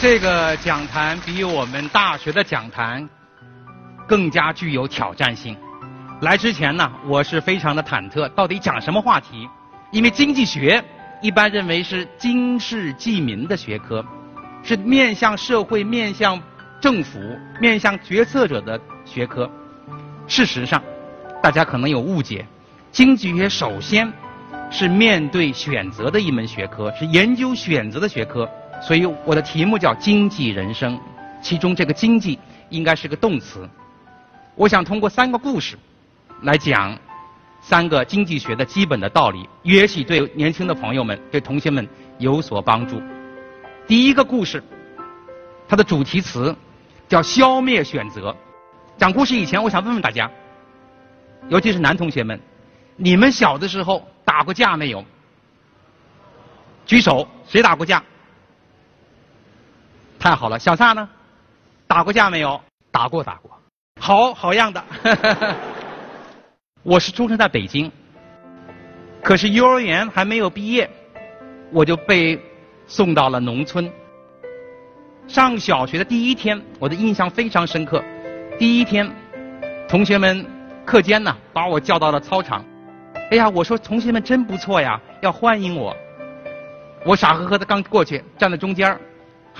这个讲坛比我们大学的讲坛更加具有挑战性。来之前呢，我是非常的忐忑，到底讲什么话题？因为经济学一般认为是经世济民的学科，是面向社会、面向政府、面向决策者的学科。事实上，大家可能有误解，经济学首先是面对选择的一门学科，是研究选择的学科。所以我的题目叫经济人生，其中这个经济应该是个动词。我想通过三个故事来讲三个经济学的基本的道理，也许对年轻的朋友们、对同学们有所帮助。第一个故事，它的主题词叫消灭选择。讲故事以前，我想问问大家，尤其是男同学们，你们小的时候打过架没有？举手，谁打过架？太好了，小撒呢？打过架没有？打过，打过。好好样的。我是出生在北京，可是幼儿园还没有毕业，我就被送到了农村。上小学的第一天，我的印象非常深刻。第一天，同学们课间呢，把我叫到了操场。哎呀，我说同学们真不错呀，要欢迎我。我傻呵呵的刚过去，站在中间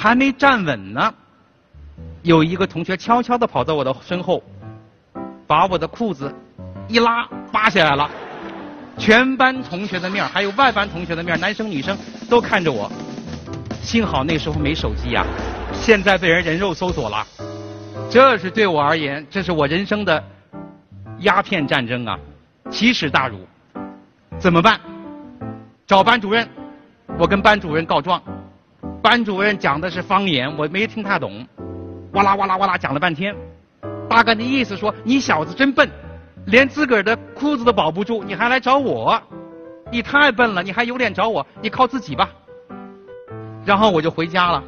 还没站稳呢，有一个同学悄悄地跑到我的身后，把我的裤子一拉扒下来了，全班同学的面还有外班同学的面男生女生都看着我。幸好那时候没手机呀，现在被人人肉搜索了。这是对我而言，这是我人生的鸦片战争啊，奇耻大辱。怎么办？找班主任，我跟班主任告状。班主任讲的是方言，我没听太懂，哇啦哇啦哇啦讲了半天，大概的意思说你小子真笨，连自个儿的裤子都保不住，你还来找我，你太笨了，你还有脸找我，你靠自己吧。然后我就回家了，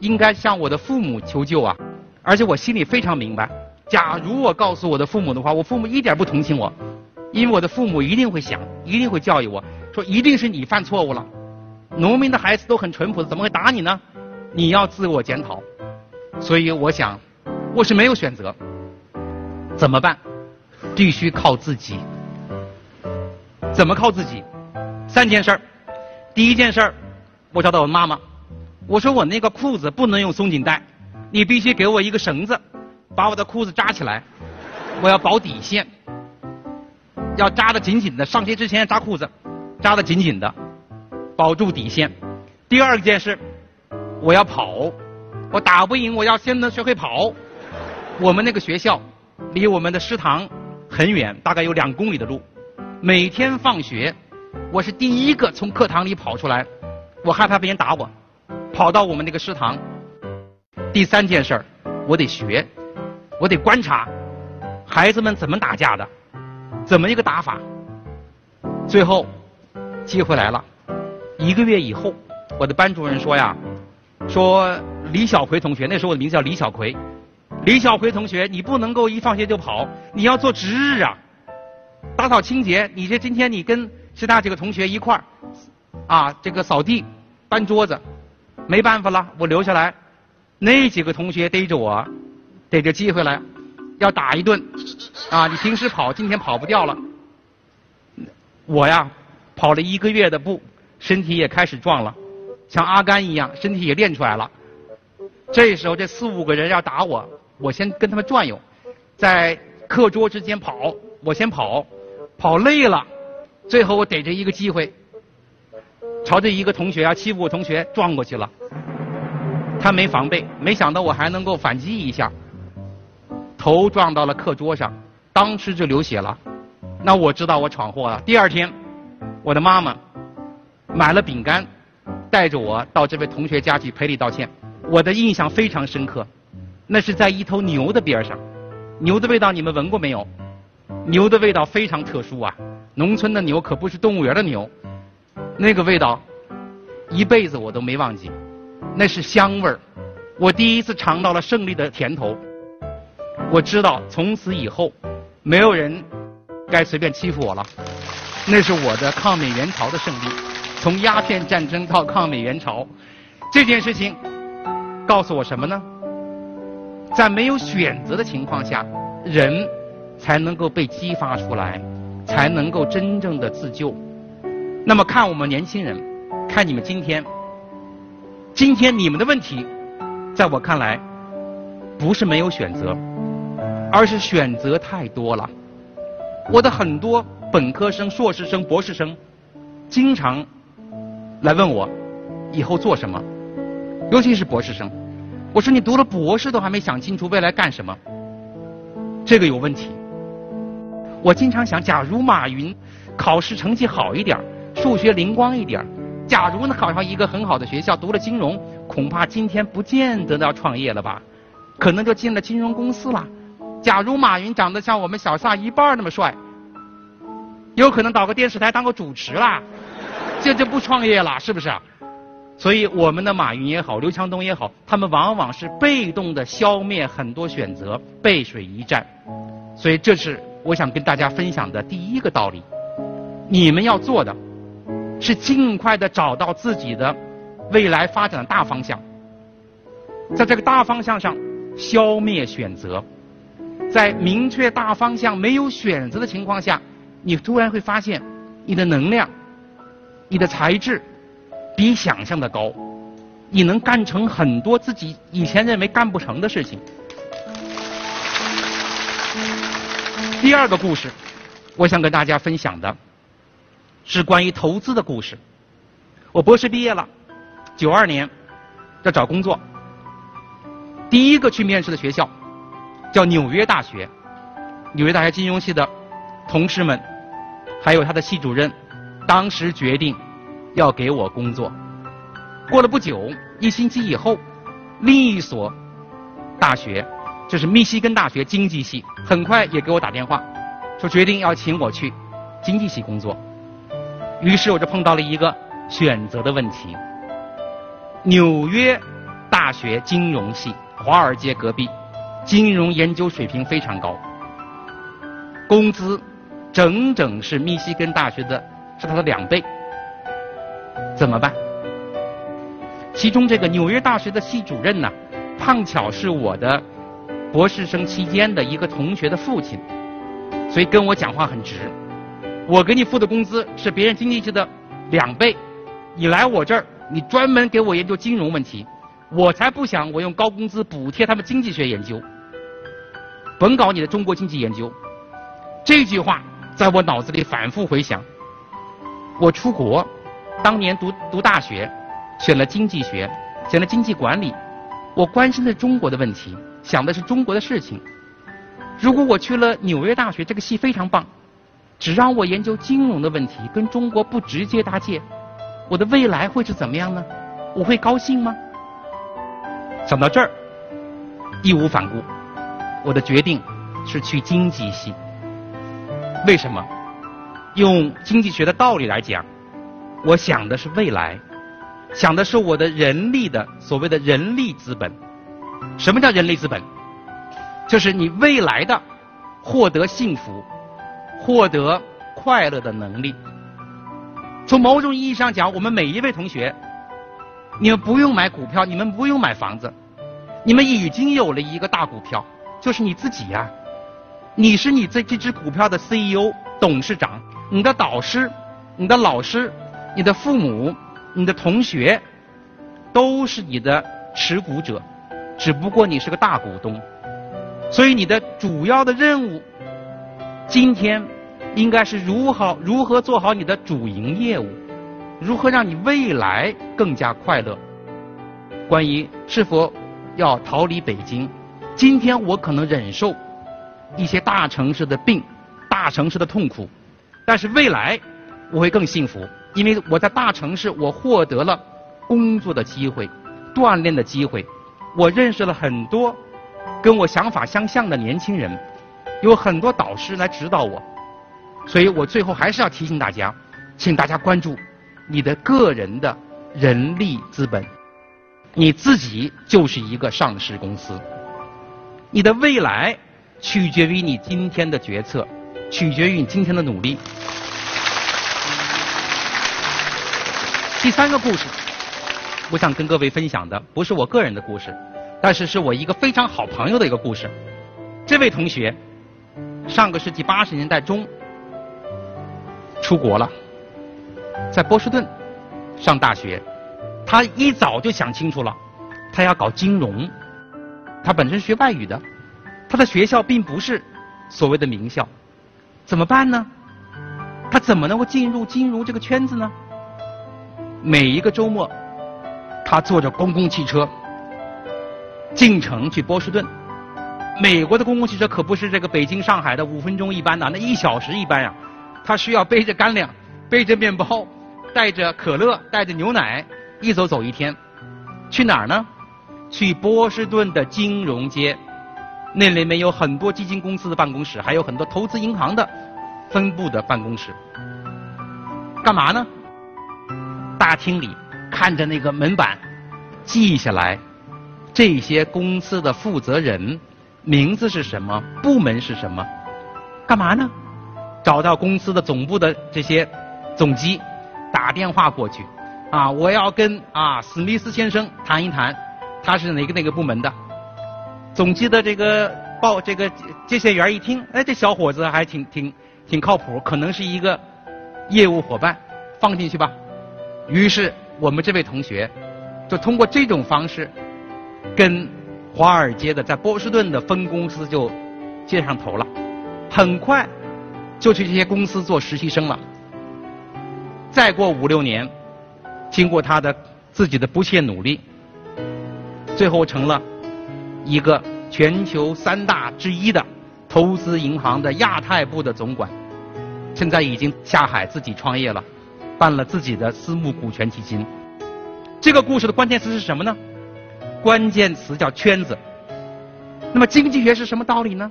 应该向我的父母求救啊，而且我心里非常明白，假如我告诉我的父母的话，我父母一点不同情我，因为我的父母一定会想，一定会教育我说一定是你犯错误了。农民的孩子都很淳朴，怎么会打你呢？你要自我检讨。所以我想，我是没有选择。怎么办？必须靠自己。怎么靠自己？三件事儿。第一件事儿，我找到我妈妈，我说我那个裤子不能用松紧带，你必须给我一个绳子，把我的裤子扎起来。我要保底线，要扎得紧紧的。上学之前扎裤子，扎得紧紧的。保住底线。第二件事，我要跑，我打不赢，我要先能学会跑。我们那个学校离我们的食堂很远，大概有两公里的路。每天放学，我是第一个从课堂里跑出来，我害怕别人打我，跑到我们那个食堂。第三件事儿，我得学，我得观察孩子们怎么打架的，怎么一个打法。最后，机会来了。一个月以后，我的班主任说呀，说李小葵同学，那时候我的名字叫李小葵，李小葵同学，你不能够一放学就跑，你要做值日啊，打扫清洁。你这今天你跟其他几个同学一块儿，啊，这个扫地、搬桌子，没办法了，我留下来。那几个同学逮着我，逮着机会来，要打一顿，啊，你平时跑，今天跑不掉了。我呀，跑了一个月的步。身体也开始壮了，像阿甘一样，身体也练出来了。这时候这四五个人要打我，我先跟他们转悠，在课桌之间跑，我先跑，跑累了，最后我逮着一个机会，朝着一个同学要欺负我同学撞过去了。他没防备，没想到我还能够反击一下，头撞到了课桌上，当时就流血了。那我知道我闯祸了。第二天，我的妈妈。买了饼干，带着我到这位同学家去赔礼道歉。我的印象非常深刻，那是在一头牛的边上。牛的味道你们闻过没有？牛的味道非常特殊啊！农村的牛可不是动物园的牛，那个味道一辈子我都没忘记。那是香味儿，我第一次尝到了胜利的甜头。我知道从此以后，没有人该随便欺负我了。那是我的抗美援朝的胜利。从鸦片战争到抗美援朝，这件事情告诉我什么呢？在没有选择的情况下，人才能够被激发出来，才能够真正的自救。那么看我们年轻人，看你们今天，今天你们的问题，在我看来，不是没有选择，而是选择太多了。我的很多本科生、硕士生、博士生，经常来问我以后做什么，尤其是博士生。我说你读了博士都还没想清楚未来干什么，这个有问题。我经常想，假如马云考试成绩好一点，数学灵光一点，假如能考上一个很好的学校，读了金融，恐怕今天不见得要创业了吧，可能就进了金融公司了。假如马云长得像我们小撒一半那么帅，有可能到个电视台当个主持啦，这就不创业了，是不是？所以，我们的马云也好，刘强东也好，他们往往是被动的消灭很多选择，背水一战。所以，这是我想跟大家分享的第一个道理。你们要做的，是尽快的找到自己的未来发展的大方向，在这个大方向上消灭选择，在明确大方向没有选择的情况下，你突然会发现，你的能量，你的才智。比想象的高，你能干成很多自己以前认为干不成的事情。第二个故事，我想跟大家分享的，是关于投资的故事。我博士毕业了，九二年要找工作，第一个去面试的学校叫纽约大学，纽约大学金融系的同事们，还有他的系主任，当时决定。要给我工作。过了不久，一星期以后，另一所大学，就是密西根大学经济系，很快也给我打电话，说决定要请我去经济系工作。于是我就碰到了一个选择的问题：纽约大学金融系，华尔街隔壁，金融研究水平非常高，工资整整是密西根大学的，是它的两倍。怎么办？其中这个纽约大学的系主任呢，碰巧是我的博士生期间的一个同学的父亲，所以跟我讲话很直。我给你付的工资是别人经济系的两倍，你来我这儿，你专门给我研究金融问题，我才不想我用高工资补贴他们经济学研究，甭搞你的中国经济研究。这句话在我脑子里反复回响。我出国。当年读读大学，选了经济学，选了经济管理。我关心的是中国的问题，想的是中国的事情。如果我去了纽约大学，这个系非常棒，只让我研究金融的问题，跟中国不直接搭界，我的未来会是怎么样呢？我会高兴吗？想到这儿，义无反顾，我的决定是去经济系。为什么？用经济学的道理来讲。我想的是未来，想的是我的人力的所谓的人力资本。什么叫人力资本？就是你未来的获得幸福、获得快乐的能力。从某种意义上讲，我们每一位同学，你们不用买股票，你们不用买房子，你们已经有了一个大股票，就是你自己呀。你是你这这只股票的 CEO、董事长，你的导师、你的老师。你的父母、你的同学，都是你的持股者，只不过你是个大股东，所以你的主要的任务，今天应该是如何如何做好你的主营业务，如何让你未来更加快乐。关于是否要逃离北京，今天我可能忍受一些大城市的病、大城市的痛苦，但是未来我会更幸福。因为我在大城市，我获得了工作的机会、锻炼的机会，我认识了很多跟我想法相像的年轻人，有很多导师来指导我，所以我最后还是要提醒大家，请大家关注你的个人的人力资本，你自己就是一个上市公司，你的未来取决于你今天的决策，取决于你今天的努力。第三个故事，我想跟各位分享的不是我个人的故事，但是是我一个非常好朋友的一个故事。这位同学，上个世纪八十年代中出国了，在波士顿上大学，他一早就想清楚了，他要搞金融。他本身学外语的，他的学校并不是所谓的名校，怎么办呢？他怎么能够进入金融这个圈子呢？每一个周末，他坐着公共汽车进城去波士顿。美国的公共汽车可不是这个北京、上海的五分钟一班的，那一小时一班呀。他需要背着干粮、背着面包、带着可乐、带着牛奶，一走走一天。去哪儿呢？去波士顿的金融街，那里面有很多基金公司的办公室，还有很多投资银行的分部的办公室。干嘛呢？大厅里看着那个门板，记下来这些公司的负责人名字是什么，部门是什么。干嘛呢？找到公司的总部的这些总机，打电话过去，啊，我要跟啊史密斯先生谈一谈，他是哪个哪个部门的。总机的这个报这个接线员一听，哎，这小伙子还挺挺挺靠谱，可能是一个业务伙伴，放进去吧。于是，我们这位同学就通过这种方式，跟华尔街的在波士顿的分公司就接上头了。很快就去这些公司做实习生了。再过五六年，经过他的自己的不懈努力，最后成了一个全球三大之一的投资银行的亚太部的总管。现在已经下海自己创业了。办了自己的私募股权基金。这个故事的关键词是什么呢？关键词叫圈子。那么经济学是什么道理呢？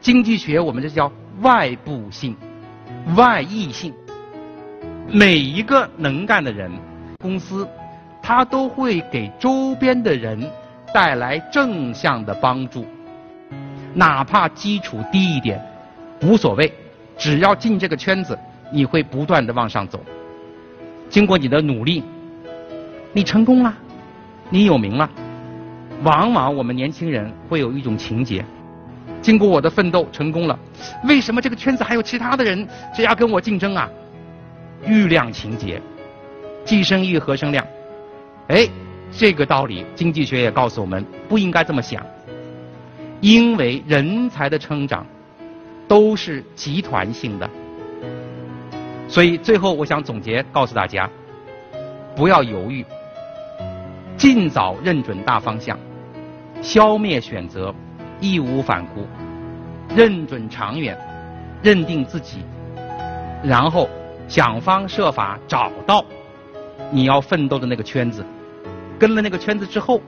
经济学我们这叫外部性、外溢性。每一个能干的人、公司，他都会给周边的人带来正向的帮助，哪怕基础低一点，无所谓，只要进这个圈子，你会不断的往上走。经过你的努力，你成功了，你有名了。往往我们年轻人会有一种情节：经过我的奋斗，成功了，为什么这个圈子还有其他的人这样跟我竞争啊？欲量情节，既生瑜，何生亮？哎，这个道理经济学也告诉我们，不应该这么想。因为人才的成长都是集团性的。所以最后，我想总结告诉大家：不要犹豫，尽早认准大方向，消灭选择，义无反顾，认准长远，认定自己，然后想方设法找到你要奋斗的那个圈子。跟了那个圈子之后，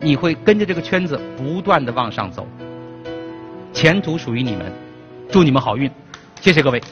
你会跟着这个圈子不断的往上走，前途属于你们，祝你们好运，谢谢各位。